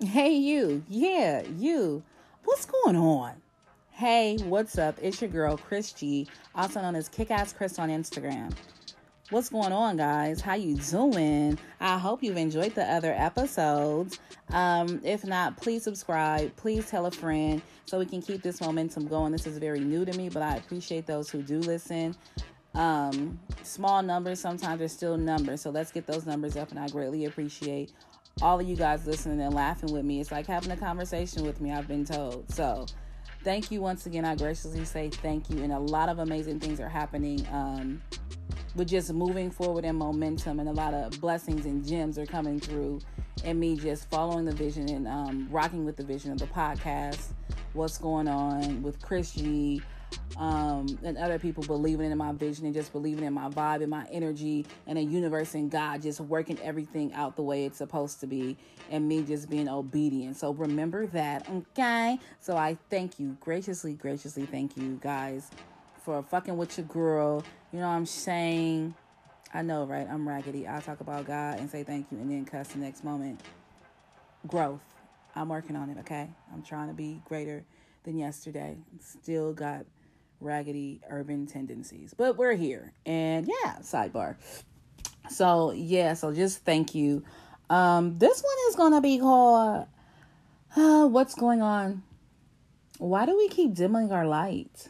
Hey, you. Yeah, you. What's going on? Hey, what's up? It's your girl, Chris G, also known as Kick Ass Chris on Instagram. What's going on, guys? How you doing? I hope you've enjoyed the other episodes. Um, if not, please subscribe. Please tell a friend so we can keep this momentum going. This is very new to me, but I appreciate those who do listen. Um, small numbers sometimes are still numbers, so let's get those numbers up, and I greatly appreciate all of you guys listening and laughing with me. It's like having a conversation with me, I've been told. So, thank you once again. I graciously say thank you. And a lot of amazing things are happening um, with just moving forward and momentum, and a lot of blessings and gems are coming through. And me just following the vision and um, rocking with the vision of the podcast. What's going on with Chris G? Um, and other people believing in my vision and just believing in my vibe and my energy and a universe and God just working everything out the way it's supposed to be and me just being obedient. So remember that, okay? So I thank you, graciously, graciously thank you guys for fucking with your girl. You know what I'm saying? I know, right? I'm raggedy. I talk about God and say thank you and then cuss the next moment. Growth. I'm working on it, okay? I'm trying to be greater than yesterday. Still got raggedy urban tendencies. But we're here. And yeah, sidebar. So yeah, so just thank you. Um, this one is gonna be called uh, What's Going On? Why do we keep dimming our light?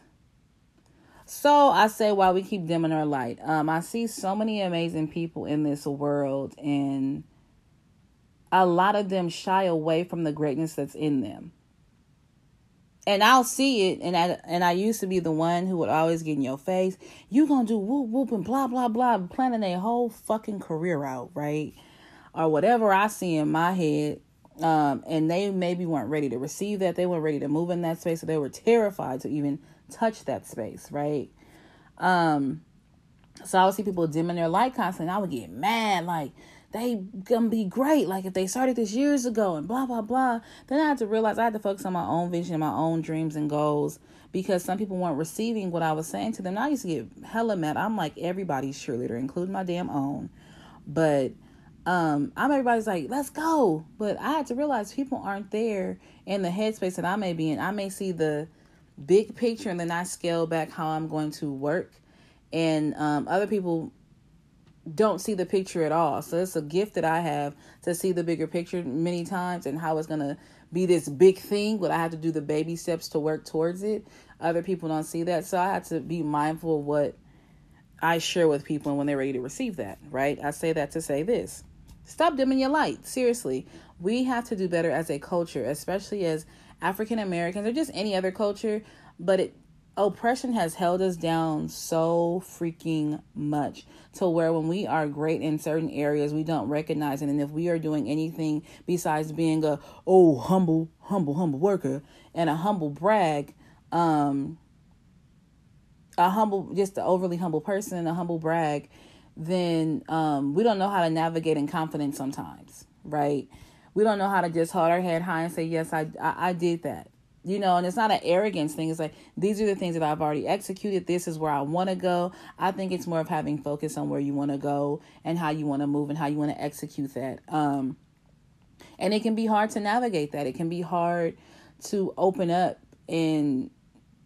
So I say why we keep dimming our light. Um, I see so many amazing people in this world, and a lot of them shy away from the greatness that's in them and I'll see it, and I and I used to be the one who would always get in your face. You gonna do whoop whoop and blah blah blah, planning a whole fucking career out, right? Or whatever I see in my head. Um, and they maybe weren't ready to receive that. They weren't ready to move in that space, so they were terrified to even touch that space, right? Um, so I would see people dimming their light constantly, and I would get mad, like they gonna be great. Like if they started this years ago and blah blah blah. Then I had to realize I had to focus on my own vision my own dreams and goals because some people weren't receiving what I was saying to them. And I used to get hella mad. I'm like everybody's cheerleader, including my damn own. But um, I'm everybody's like, let's go. But I had to realize people aren't there in the headspace that I may be in. I may see the big picture and then I scale back how I'm going to work. And um, other people don't see the picture at all. So it's a gift that I have to see the bigger picture many times and how it's going to be this big thing, but I have to do the baby steps to work towards it. Other people don't see that. So I have to be mindful of what I share with people and when they're ready to receive that, right? I say that to say this. Stop dimming your light. Seriously. We have to do better as a culture, especially as African Americans or just any other culture, but it oppression has held us down so freaking much to where when we are great in certain areas we don't recognize it. And if we are doing anything besides being a oh humble humble humble worker and a humble brag um a humble just an overly humble person a humble brag then um we don't know how to navigate in confidence sometimes right? We don't know how to just hold our head high and say yes i i, I did that you know and it's not an arrogance thing. It's like these are the things that i've already executed. This is where i want to go. I think it's more of having focus on where you want to go and how you want to move and how you want to execute that. Um and it can be hard to navigate that. It can be hard to open up and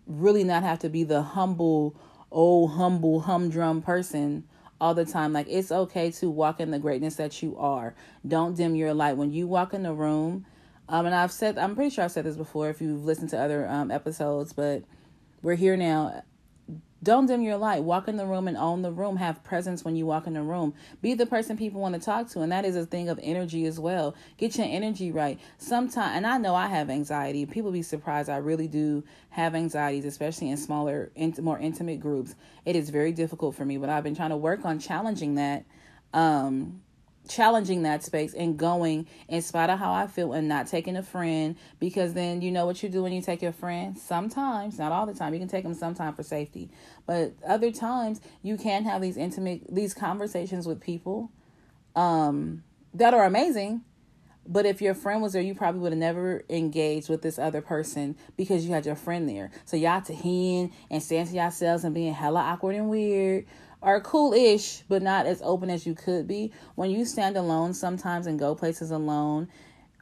really not have to be the humble oh humble humdrum person all the time. Like it's okay to walk in the greatness that you are. Don't dim your light. When you walk in the room um, and I've said, I'm pretty sure I've said this before if you've listened to other um, episodes, but we're here now. Don't dim your light. Walk in the room and own the room. Have presence when you walk in the room. Be the person people want to talk to. And that is a thing of energy as well. Get your energy right. Sometimes, and I know I have anxiety. People be surprised. I really do have anxieties, especially in smaller, more intimate groups. It is very difficult for me, but I've been trying to work on challenging that. Um, challenging that space and going in spite of how I feel and not taking a friend because then you know what you do when you take your friend sometimes not all the time you can take them sometime for safety but other times you can have these intimate these conversations with people um that are amazing but if your friend was there, you probably would have never engaged with this other person because you had your friend there. So y'all to hen and stand to yourselves and being hella awkward and weird are cool-ish but not as open as you could be. When you stand alone sometimes and go places alone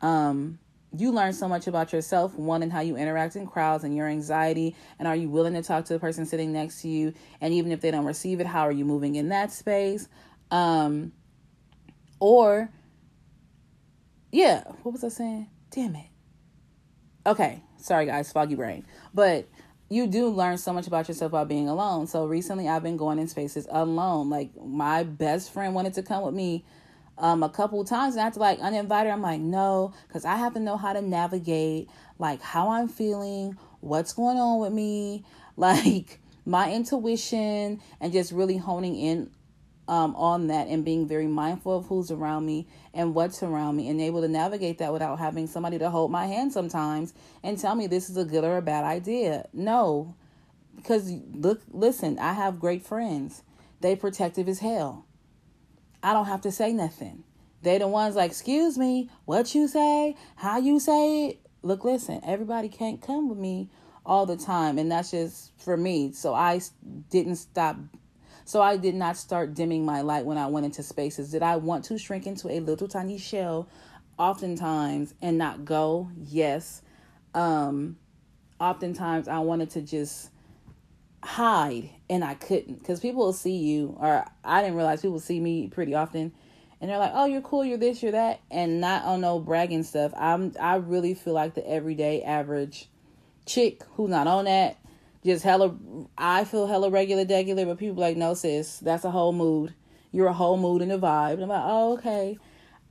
um you learn so much about yourself one and how you interact in crowds and your anxiety and are you willing to talk to the person sitting next to you? And even if they don't receive it how are you moving in that space? Um or yeah what was i saying? Damn it. Okay sorry guys foggy brain. But you do learn so much about yourself by being alone. So recently i've been going in spaces alone. Like my best friend wanted to come with me um, a couple times and I have to like uninvite her. I'm like, no, because I have to know how to navigate like how I'm feeling, what's going on with me, like my intuition, and just really honing in um, on that and being very mindful of who's around me and what's around me and able to navigate that without having somebody to hold my hand sometimes and tell me this is a good or a bad idea. No, because look, listen, I have great friends. They protective as hell. I don't have to say nothing. They the ones like, excuse me, what you say, how you say it. Look, listen, everybody can't come with me all the time, and that's just for me. So I didn't stop. So I did not start dimming my light when I went into spaces. Did I want to shrink into a little tiny shell, oftentimes, and not go? Yes. Um, oftentimes I wanted to just hide and I couldn't because people will see you, or I didn't realize people see me pretty often, and they're like, "Oh, you're cool, you're this, you're that," and not on no bragging stuff. I'm I really feel like the everyday average chick who's not on that, just hella. I feel hella regular, regular, but people like, "No, sis, that's a whole mood. You're a whole mood and a vibe." And I'm like, "Oh, okay."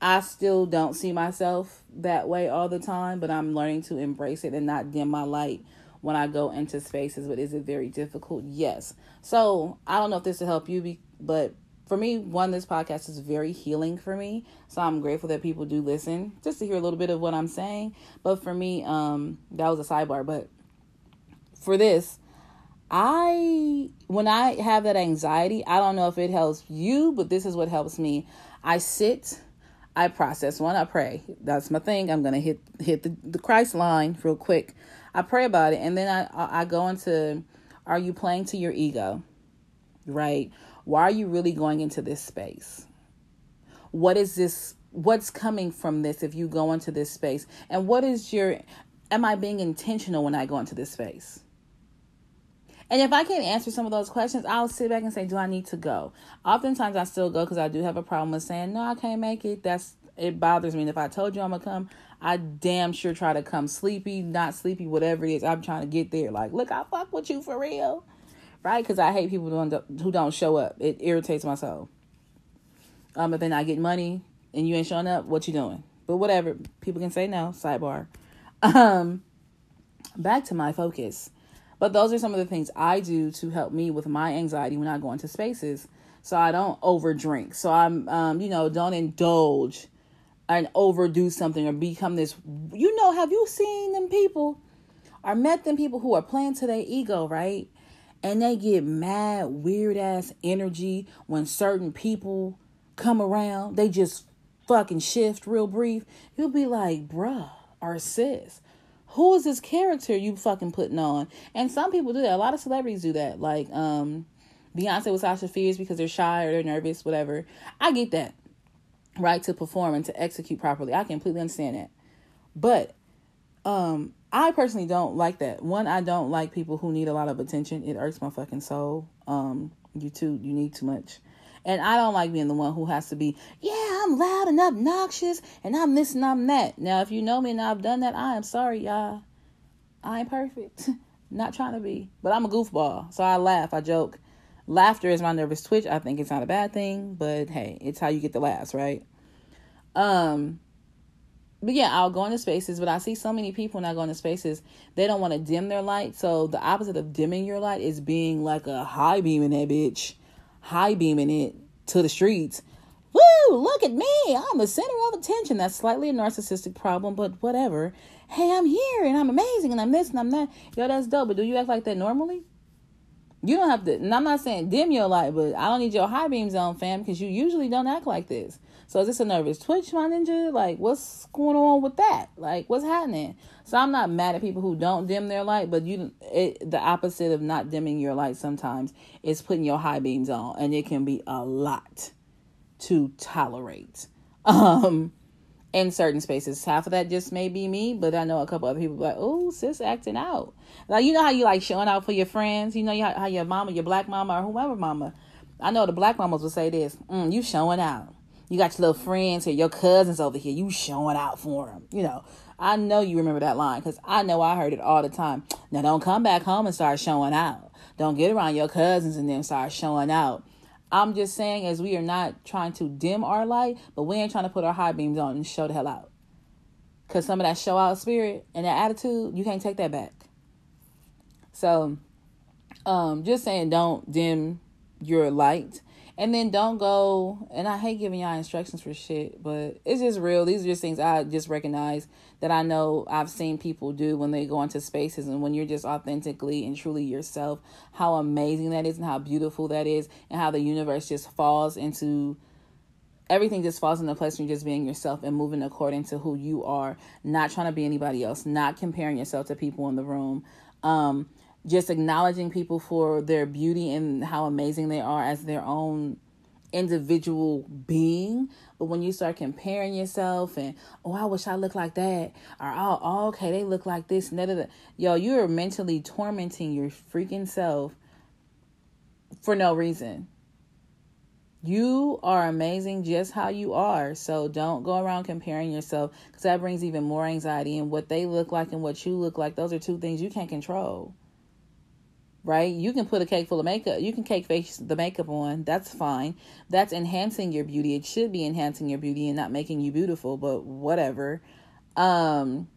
I still don't see myself that way all the time, but I'm learning to embrace it and not dim my light when I go into spaces. But is it very difficult? Yes. So I don't know if this will help you, be, but for me, one, this podcast is very healing for me. So I'm grateful that people do listen just to hear a little bit of what I'm saying. But for me, um, that was a sidebar. But for this, I when I have that anxiety, I don't know if it helps you, but this is what helps me. I sit, I process one, I pray. That's my thing. I'm gonna hit hit the, the Christ line real quick. I pray about it, and then I I go into are you playing to your ego? Right? Why are you really going into this space? What is this? What's coming from this if you go into this space? And what is your, am I being intentional when I go into this space? And if I can't answer some of those questions, I'll sit back and say, do I need to go? Oftentimes I still go because I do have a problem with saying, no, I can't make it. That's, it bothers me. And if I told you I'm to come, I damn sure try to come sleepy, not sleepy, whatever it is. I'm trying to get there. Like, look, I fuck with you for real, right? Because I hate people who don't, who don't show up. It irritates my soul. Um, but then not get money and you ain't showing up. What you doing? But whatever. People can say no. Sidebar. Um, back to my focus. But those are some of the things I do to help me with my anxiety when I go into spaces. So I don't overdrink. So I'm, um, you know, don't indulge and overdo something or become this you know have you seen them people or met them people who are playing to their ego right and they get mad weird ass energy when certain people come around they just fucking shift real brief you'll be like bruh or sis who is this character you fucking putting on and some people do that a lot of celebrities do that like um beyonce with sasha fierce because they're shy or they're nervous whatever i get that right to perform and to execute properly. I completely understand that. But um I personally don't like that. One, I don't like people who need a lot of attention. It irks my fucking soul. Um you too you need too much. And I don't like being the one who has to be, yeah, I'm loud and obnoxious and I'm this and I'm that. Now, if you know me and I've done that, I am sorry, y'all. I ain't perfect. Not trying to be. But I'm a goofball. So I laugh, I joke. Laughter is my nervous twitch. I think it's not a bad thing, but hey, it's how you get the laughs, right? Um, but yeah, I'll go into spaces, but I see so many people when I go into spaces, they don't want to dim their light. So the opposite of dimming your light is being like a high beam in that bitch, high beaming it to the streets. Woo, look at me. I'm the center of attention. That's slightly a narcissistic problem, but whatever. Hey, I'm here and I'm amazing and I'm this and I'm that. Yo, that's dope. But do you act like that normally? You don't have to, and I'm not saying dim your light, but I don't need your high beams on, fam, because you usually don't act like this. So is this a nervous twitch, my ninja? Like, what's going on with that? Like, what's happening? So I'm not mad at people who don't dim their light, but you, it, the opposite of not dimming your light sometimes is putting your high beams on, and it can be a lot to tolerate. Um, in certain spaces. Half of that just may be me, but I know a couple other people like, oh, sis acting out. Like you know how you like showing out for your friends. You know how your mama, your black mama, or whoever mama. I know the black mamas will say this: mm, "You showing out. You got your little friends here, your cousins over here. You showing out for them. You know." I know you remember that line because I know I heard it all the time. Now don't come back home and start showing out. Don't get around your cousins and then start showing out. I'm just saying, as we are not trying to dim our light, but we ain't trying to put our high beams on and show the hell out. Because some of that show out spirit and that attitude, you can't take that back. So, um, just saying, don't dim your light. And then don't go, and I hate giving y'all instructions for shit, but it's just real. These are just things I just recognize that I know I've seen people do when they go into spaces and when you're just authentically and truly yourself, how amazing that is and how beautiful that is and how the universe just falls into everything just falls into place when you're just being yourself and moving according to who you are, not trying to be anybody else, not comparing yourself to people in the room. Um, just acknowledging people for their beauty and how amazing they are as their own individual being. But when you start comparing yourself and oh, I wish I looked like that, or oh, oh okay, they look like this, and that, yo, you're mentally tormenting your freaking self for no reason. You are amazing just how you are. So don't go around comparing yourself because that brings even more anxiety. And what they look like and what you look like, those are two things you can't control right? You can put a cake full of makeup. You can cake face the makeup on. That's fine. That's enhancing your beauty. It should be enhancing your beauty and not making you beautiful, but whatever. Um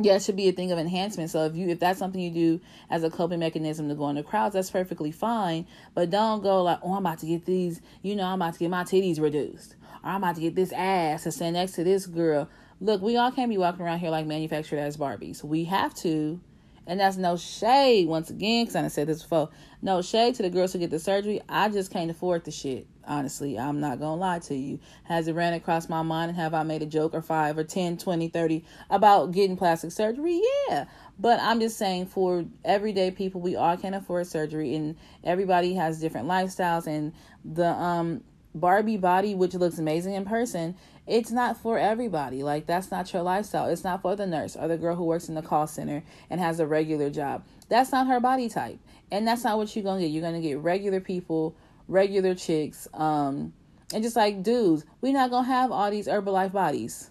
yeah, it should be a thing of enhancement. So if you if that's something you do as a coping mechanism to go into crowds, that's perfectly fine. But don't go like, oh, I'm about to get these, you know, I'm about to get my titties reduced. Or I'm about to get this ass to stand next to this girl. Look, we all can't be walking around here like manufactured as Barbies. We have to and that's no shade, once again, because I said this before. No shade to the girls who get the surgery. I just can't afford the shit. Honestly, I'm not going to lie to you. Has it ran across my mind and have I made a joke or five or 10, 20, 30 about getting plastic surgery? Yeah. But I'm just saying for everyday people, we all can't afford surgery and everybody has different lifestyles and the um Barbie body, which looks amazing in person, it's not for everybody. Like that's not your lifestyle. It's not for the nurse or the girl who works in the call center and has a regular job. That's not her body type. And that's not what you're gonna get. You're gonna get regular people, regular chicks, um, and just like dudes, we're not gonna have all these Herbalife bodies.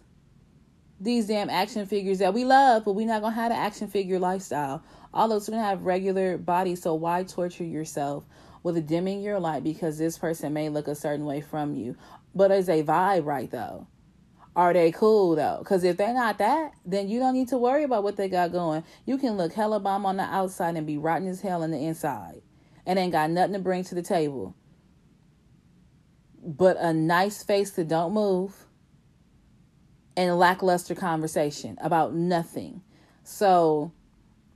These damn action figures that we love, but we're not gonna have the action figure lifestyle. All those gonna have regular bodies, so why torture yourself with dimming your light because this person may look a certain way from you? But is a vibe right though? Are they cool though? Because if they're not that, then you don't need to worry about what they got going. You can look hella bomb on the outside and be rotten as hell on the inside, and ain't got nothing to bring to the table. But a nice face that don't move, and lackluster conversation about nothing. So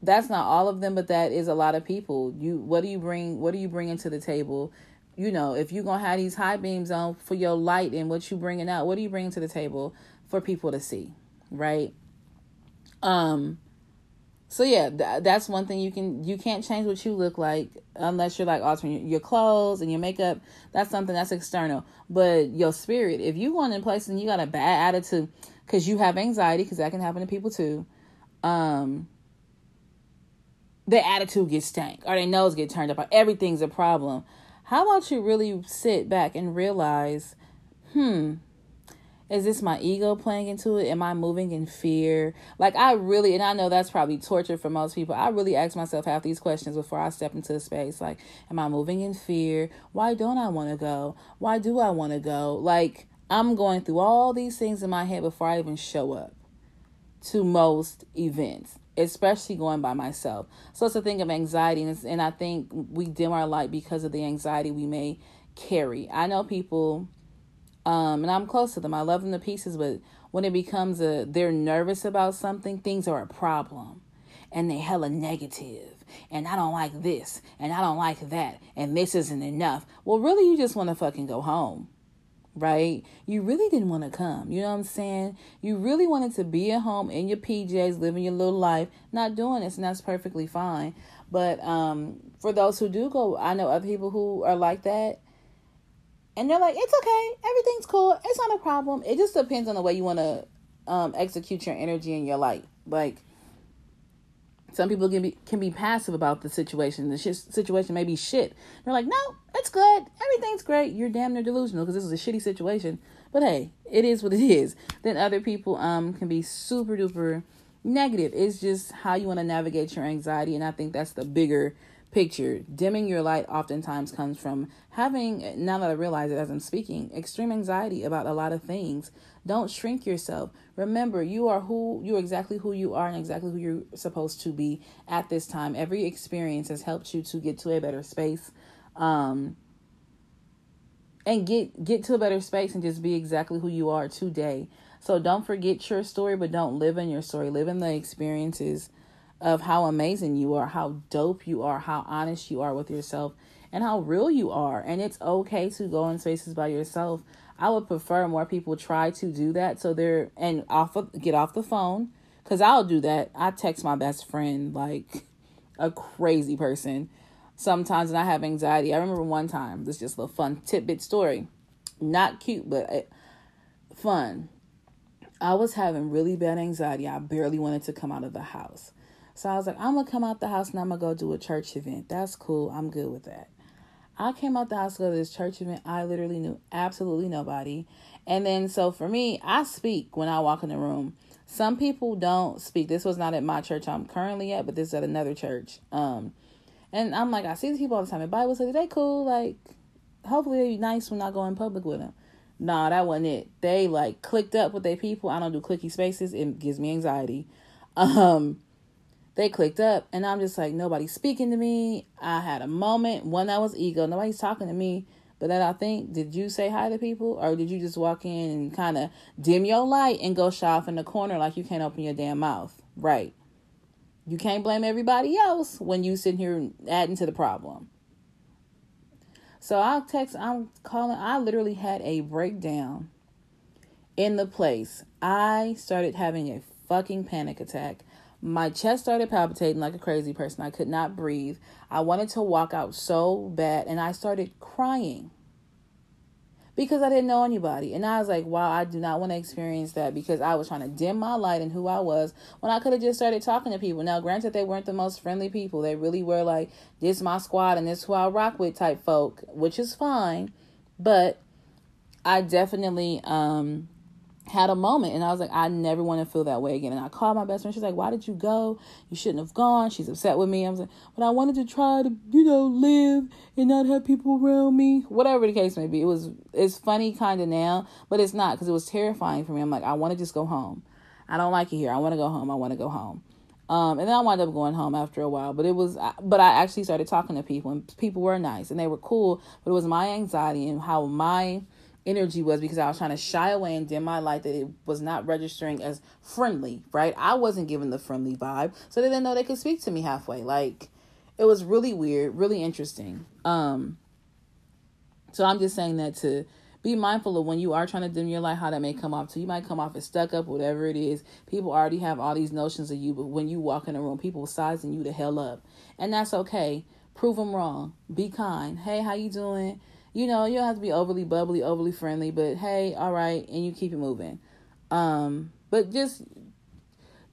that's not all of them, but that is a lot of people. You what do you bring? What do you bring into the table? you know, if you're gonna have these high beams on for your light and what you bringing out, what are you bringing to the table for people to see, right? Um, so yeah, th- that's one thing you can you can't change what you look like unless you're like altering your clothes and your makeup. That's something that's external. But your spirit, if you going in place and you got a bad attitude because you have anxiety, because that can happen to people too. Um, their attitude gets stank or their nose get turned up or everything's a problem how about you really sit back and realize, hmm, is this my ego playing into it? Am I moving in fear? Like, I really, and I know that's probably torture for most people. I really ask myself half these questions before I step into the space. Like, am I moving in fear? Why don't I want to go? Why do I want to go? Like, I'm going through all these things in my head before I even show up to most events especially going by myself. So it's a thing of anxiety, and, and I think we dim our light because of the anxiety we may carry. I know people, um, and I'm close to them. I love them to pieces, but when it becomes a they're nervous about something, things are a problem, and they hella negative. And I don't like this, and I don't like that, and this isn't enough. Well, really, you just want to fucking go home right? You really didn't want to come. You know what I'm saying? You really wanted to be at home in your PJs, living your little life, not doing this, and that's perfectly fine. But um, for those who do go, I know other people who are like that. and they're like, it's okay, everything's cool, it's not a problem. It just depends on the way you want to um, execute your energy and your light. Like some people can be can be passive about the situation. The sh- situation may be shit. They're like, no, it's good, everything's great. You're damn near delusional because this is a shitty situation. But hey, it is what it is. Then other people um can be super duper negative. It's just how you want to navigate your anxiety, and I think that's the bigger picture. Dimming your light oftentimes comes from having, now that I realize it as I'm speaking, extreme anxiety about a lot of things. Don't shrink yourself. Remember, you are who you're exactly who you are and exactly who you're supposed to be at this time. Every experience has helped you to get to a better space. Um, and get get to a better space and just be exactly who you are today. So don't forget your story, but don't live in your story. Live in the experiences of how amazing you are, how dope you are, how honest you are with yourself, and how real you are. And it's okay to go in spaces by yourself. I would prefer more people try to do that so they're and off of, get off the phone cuz I'll do that. I text my best friend like a crazy person sometimes and I have anxiety. I remember one time, this is just a fun tidbit story. Not cute, but uh, fun. I was having really bad anxiety. I barely wanted to come out of the house. So I was like, I'm gonna come out the house and I'm gonna go do a church event. That's cool. I'm good with that. I came out the house to go to this church event. I literally knew absolutely nobody. And then so for me, I speak when I walk in the room. Some people don't speak. This was not at my church I'm currently at, but this is at another church. Um, and I'm like, I see these people all the time in Bible study. They cool. Like, hopefully they be nice when I go in public with them. Nah, that wasn't it. They like clicked up with their people. I don't do clicky spaces. It gives me anxiety. Um, they clicked up and I'm just like, nobody's speaking to me. I had a moment. One that was ego. Nobody's talking to me. But then I think, did you say hi to people? Or did you just walk in and kind of dim your light and go shy off in the corner like you can't open your damn mouth? Right. You can't blame everybody else when you sitting here adding to the problem. So I'll text, I'm calling, I literally had a breakdown in the place. I started having a fucking panic attack. My chest started palpitating like a crazy person. I could not breathe. I wanted to walk out so bad and I started crying because I didn't know anybody. And I was like, wow, I do not want to experience that because I was trying to dim my light and who I was when I could have just started talking to people. Now, granted, they weren't the most friendly people. They really were like, this my squad and this who I rock with type folk, which is fine. But I definitely um had a moment and I was like, I never want to feel that way again. And I called my best friend. She's like, Why did you go? You shouldn't have gone. She's upset with me. I was like, But I wanted to try to, you know, live and not have people around me. Whatever the case may be. It was it's funny kind of now, but it's not because it was terrifying for me. I'm like, I want to just go home. I don't like it here. I want to go home. I want to go home. Um, and then I wound up going home after a while, but it was, but I actually started talking to people and people were nice and they were cool, but it was my anxiety and how my, energy was because I was trying to shy away and dim my light that it was not registering as friendly, right? I wasn't given the friendly vibe, so they didn't know they could speak to me halfway. Like it was really weird, really interesting. Um so I'm just saying that to be mindful of when you are trying to dim your light, how that may come off. So you might come off as stuck up, whatever it is. People already have all these notions of you, but when you walk in a room, people sizing you the hell up, and that's okay. Prove them wrong. Be kind. Hey, how you doing? You know, you don't have to be overly bubbly, overly friendly, but hey, all right, and you keep it moving. Um, but just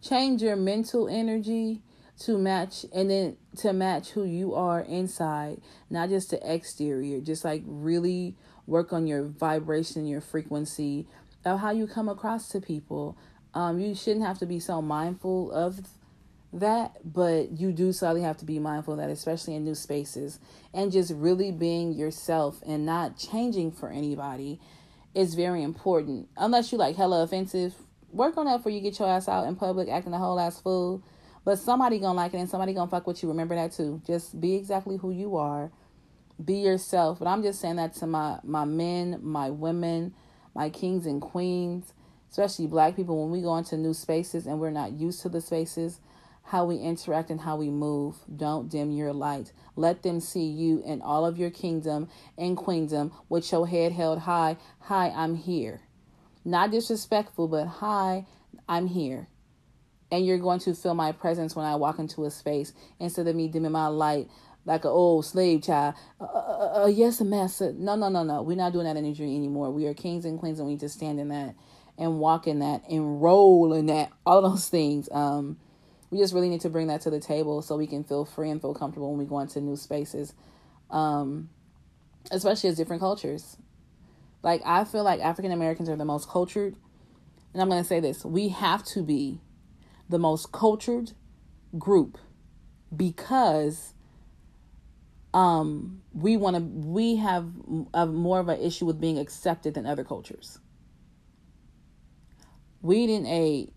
change your mental energy to match and then to match who you are inside, not just the exterior. Just like really work on your vibration, your frequency of how you come across to people. Um, you shouldn't have to be so mindful of that, but you do slightly have to be mindful of that, especially in new spaces. And just really being yourself and not changing for anybody is very important. Unless you like hella offensive, work on that before you get your ass out in public acting a whole ass fool. But somebody gonna like it and somebody gonna fuck with you. Remember that too. Just be exactly who you are. Be yourself. But I'm just saying that to my my men, my women, my kings and queens, especially black people when we go into new spaces and we're not used to the spaces how we interact and how we move. Don't dim your light. Let them see you in all of your kingdom and queendom with your head held high. Hi, I'm here. Not disrespectful, but hi, I'm here. And you're going to feel my presence when I walk into a space instead of me dimming my light like an old slave child. Uh, uh, uh, yes, master. No, no, no, no. We're not doing that energy anymore. We are kings and queens, and we need to stand in that and walk in that and roll in that. All those things. Um, we just really need to bring that to the table so we can feel free and feel comfortable when we go into new spaces, um, especially as different cultures. Like I feel like African Americans are the most cultured, and I'm going to say this: we have to be the most cultured group because um we want to we have a more of an issue with being accepted than other cultures we didn't eat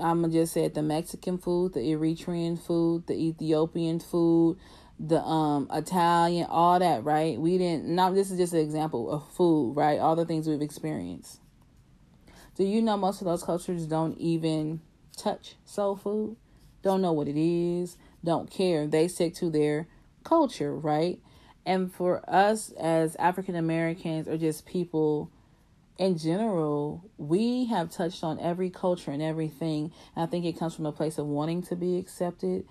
i'm gonna just say the mexican food the eritrean food the ethiopian food the um italian all that right? We didn't now this is just an example of food right? All the things we've experienced. Do you know most of those cultures don't even touch soul food? Don't know what it is. Don't care. They stick to their culture, right? And for us as African Americans or just people in general, we have touched on every culture and everything. And I think it comes from a place of wanting to be accepted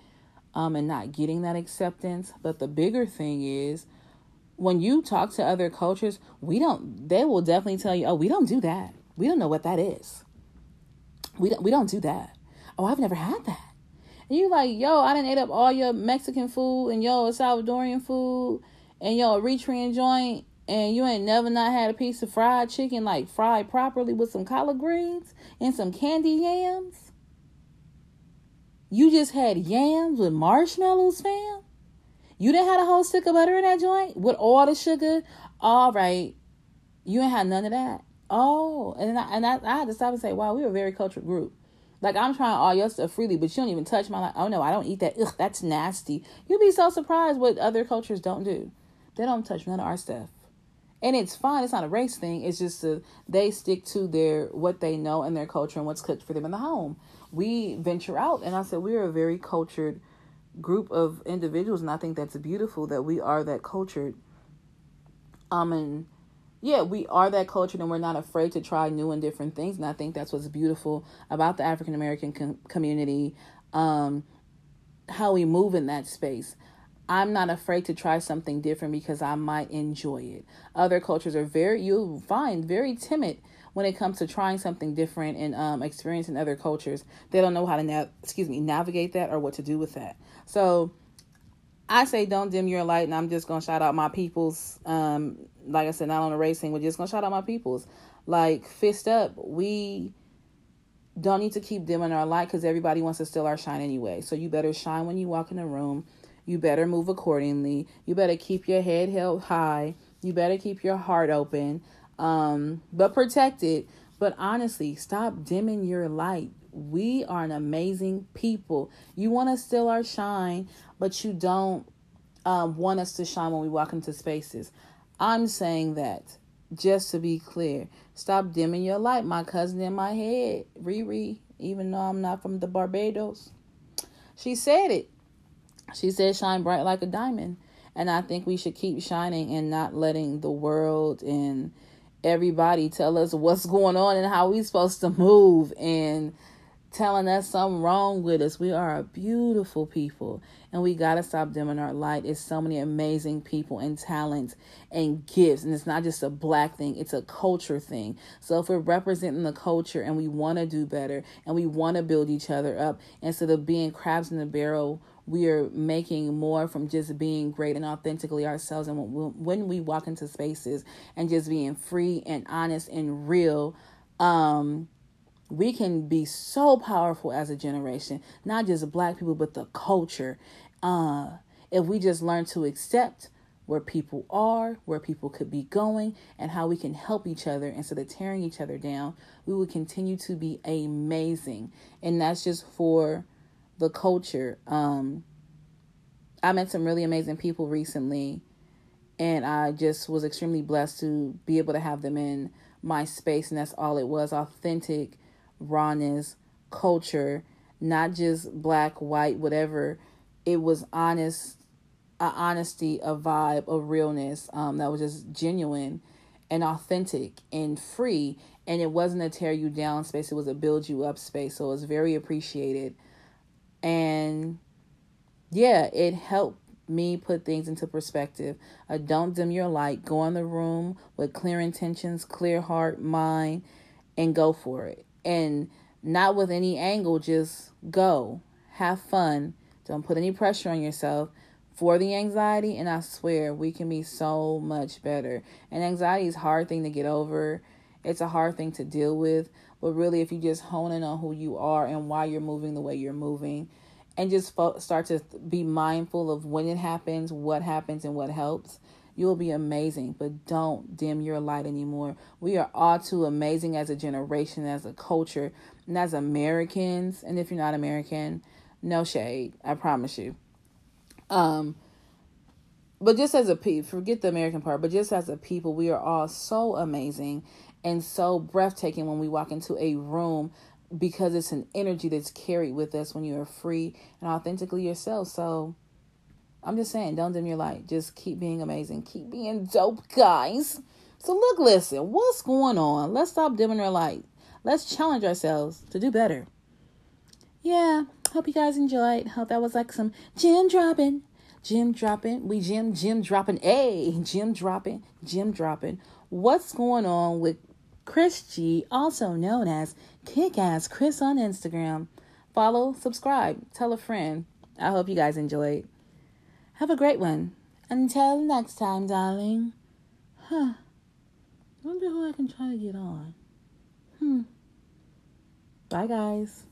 um, and not getting that acceptance. But the bigger thing is when you talk to other cultures, we don't, they will definitely tell you, oh, we don't do that. We don't know what that is. We don't, we don't do that. Oh, I've never had that. And you're like, yo, I didn't ate up all your Mexican food and yo, Salvadorian food and yo, Eritrean joint and you ain't never not had a piece of fried chicken like fried properly with some collard greens and some candy yams. You just had yams with marshmallows, fam. You didn't have a whole stick of butter in that joint with all the sugar. All right, you ain't had none of that. Oh, and I, and I, I had to stop and say, wow, we were a very cultured group. Like I'm trying all your stuff freely, but you don't even touch my. Like, oh no, I don't eat that. Ugh, that's nasty. You'd be so surprised what other cultures don't do. They don't touch none of our stuff, and it's fine. It's not a race thing. It's just a, they stick to their what they know and their culture and what's cooked for them in the home. We venture out, and I said we're a very cultured group of individuals, and I think that's beautiful that we are that cultured. Um and yeah, we are that cultured and we're not afraid to try new and different things. And I think that's what's beautiful about the African American com- community, um, how we move in that space. I'm not afraid to try something different because I might enjoy it. Other cultures are very, you'll find, very timid when it comes to trying something different and um, experiencing other cultures. They don't know how to, nav- excuse me, navigate that or what to do with that. So I say don't dim your light, and I'm just gonna shout out my peoples. Um, like I said, not on the racing, we're just gonna shout out my peoples. Like fist up, we don't need to keep dimming our light because everybody wants to steal our shine anyway. So you better shine when you walk in the room. You better move accordingly. You better keep your head held high. You better keep your heart open, um, but protect it. But honestly, stop dimming your light. We are an amazing people. You want to steal our shine, but you don't um, want us to shine when we walk into spaces. I'm saying that just to be clear. Stop dimming your light. My cousin in my head, Riri, even though I'm not from the Barbados, she said it. She said, shine bright like a diamond. And I think we should keep shining and not letting the world and everybody tell us what's going on and how we supposed to move and telling us something wrong with us. We are a beautiful people and we got to stop dimming our light. It's so many amazing people and talents and gifts. And it's not just a black thing, it's a culture thing. So if we're representing the culture and we want to do better and we want to build each other up instead of being crabs in the barrel, we are making more from just being great and authentically ourselves. And when we walk into spaces and just being free and honest and real, um, we can be so powerful as a generation, not just black people, but the culture. Uh, if we just learn to accept where people are, where people could be going, and how we can help each other instead of tearing each other down, we will continue to be amazing. And that's just for the culture. Um, I met some really amazing people recently, and I just was extremely blessed to be able to have them in my space, and that's all it was authentic rawness, culture, not just black, white, whatever. It was honest, a honesty, a vibe, a realness um, that was just genuine and authentic and free. And it wasn't a tear you down space, it was a build you up space. So it was very appreciated. And yeah, it helped me put things into perspective. Uh, don't dim your light. Go in the room with clear intentions, clear heart, mind, and go for it. And not with any angle, just go. Have fun. Don't put any pressure on yourself for the anxiety. And I swear we can be so much better. And anxiety is a hard thing to get over, it's a hard thing to deal with. But really, if you just hone in on who you are and why you're moving the way you're moving, and just fo- start to be mindful of when it happens, what happens, and what helps, you will be amazing. But don't dim your light anymore. We are all too amazing as a generation, as a culture, and as Americans. And if you're not American, no shade, I promise you. Um, but just as a people, forget the American part, but just as a people, we are all so amazing and so breathtaking when we walk into a room because it's an energy that's carried with us when you're free and authentically yourself. So I'm just saying, don't dim your light. Just keep being amazing. Keep being dope, guys. So look, listen, what's going on? Let's stop dimming our light. Let's challenge ourselves to do better. Yeah, hope you guys enjoyed. Hope that was like some gym dropping. Gym dropping. We gym, gym dropping. Hey, gym dropping, gym dropping. What's going on with Chris G, also known as Kick Ass Chris on Instagram. Follow, subscribe, tell a friend. I hope you guys enjoyed. Have a great one. Until next time, darling. Huh. Wonder who I can try to get on. Hmm. Bye, guys.